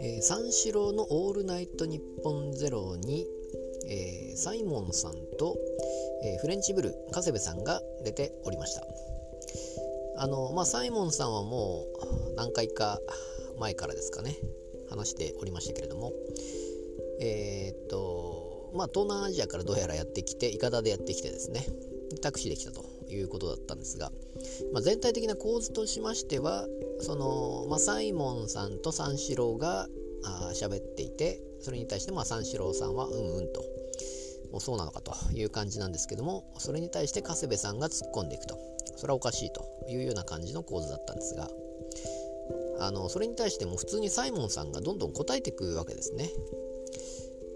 えー、三四郎の「オールナイトニッポンゼロに、えー、サイモンさんと、えー、フレンチブルー長谷部さんが出ておりました。あのまあサイモンさんはもう何回か前からですかね話しておりましたけれども。え、っとまあ東南アジアからどうやらやってきていかだでやってきてですねタクシーで来たと。いうことだったんですが、まあ、全体的な構図としましてはその、まあ、サイモンさんと三四郎が喋っていてそれに対してまあ三四郎さんはうんうんとそうなのかという感じなんですけどもそれに対して加瀬部さんが突っ込んでいくとそれはおかしいというような感じの構図だったんですがあのそれに対しても普通にサイモンさんがどんどん答えていくわけですね。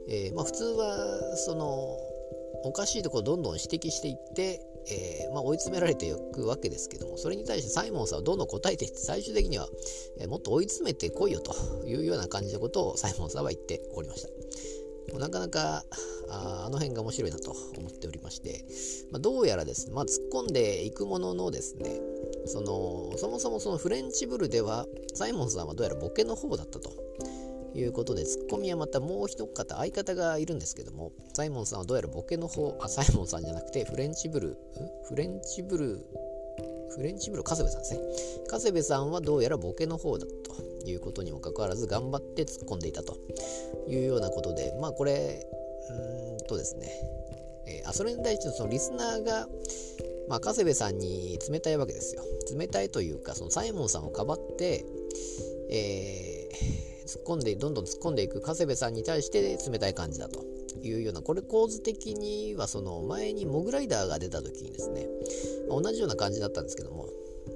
えー、まあ、普通はそのおかしいところをどんどん指摘していって、えー、まあ、追い詰められていくわけですけどもそれに対してサイモンさんはどんどん答えていって最終的には、えー、もっと追い詰めてこいよというような感じのことをサイモンさんは言っておりました。なかなかああの辺が面白いなと思っておりまして、まあ、どうやらですね、まあ、突っ込んでいくもののですねそのそもそもそのフレンチブルではサイモンさんはどうやらボケの方だったということでツッコミはまたもう一方相方がいるんですけどもサイモンさんはどうやらボケの方あサイモンさんじゃなくてフレンチブルーフレンチブルーフレンチブル加瀬部さんですね加瀬部さんはどうやらボケの方だということにもかかわらず頑張って突っ込んでいたというようなことでまあこれうーんとですね、えー、あそれに対してそのリスナーがまあ、加瀬部さんに冷たいわけですよ。冷たいというか、そのサイモンさんをかばって、えー、突っ込んで、どんどん突っ込んでいく加瀬部さんに対して冷たい感じだというような、これ構図的には、その前にモグライダーが出た時にですね、まあ、同じような感じだったんですけども、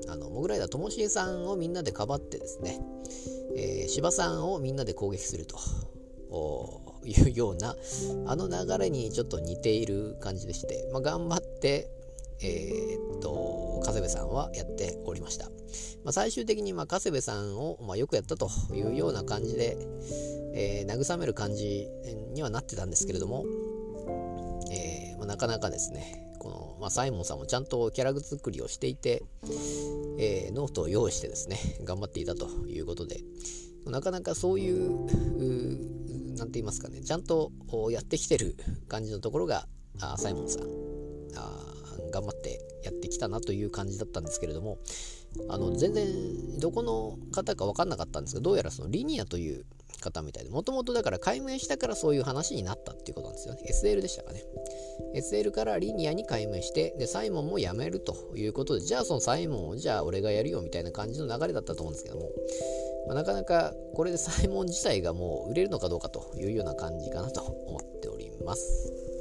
あのモグライダーともしげさんをみんなでかばってですね、えー、芝さんをみんなで攻撃するというようなあの流れにちょっと似ている感じでして、まあ、頑張ってえー、部さんはやっておりました。まあ、最終的に、まあ、加瀬部さんを、まあ、よくやったというような感じで、えー、慰める感じにはなってたんですけれども、えー、まあ、なかなかですね、この、まあ、サイモンさんもちゃんとキャラ作りをしていて、えー、ノートを用意してですね、頑張っていたということで、なかなかそういう、何て言いますかね、ちゃんとやってきてる感じのところが、あサイモンさんあ頑張ってやってきたなという感じだったんですけれどもあの全然どこの方か分かんなかったんですがどうやらそのリニアという方みたいでもともとだから解明したからそういう話になったっていうことなんですよね。SL でしたかね。SL からリニアに解明してでサイモンも辞めるということでじゃあそのサイモンをじゃあ俺がやるよみたいな感じの流れだったと思うんですけども、まあ、なかなかこれでサイモン自体がもう売れるのかどうかというような感じかなと思っております。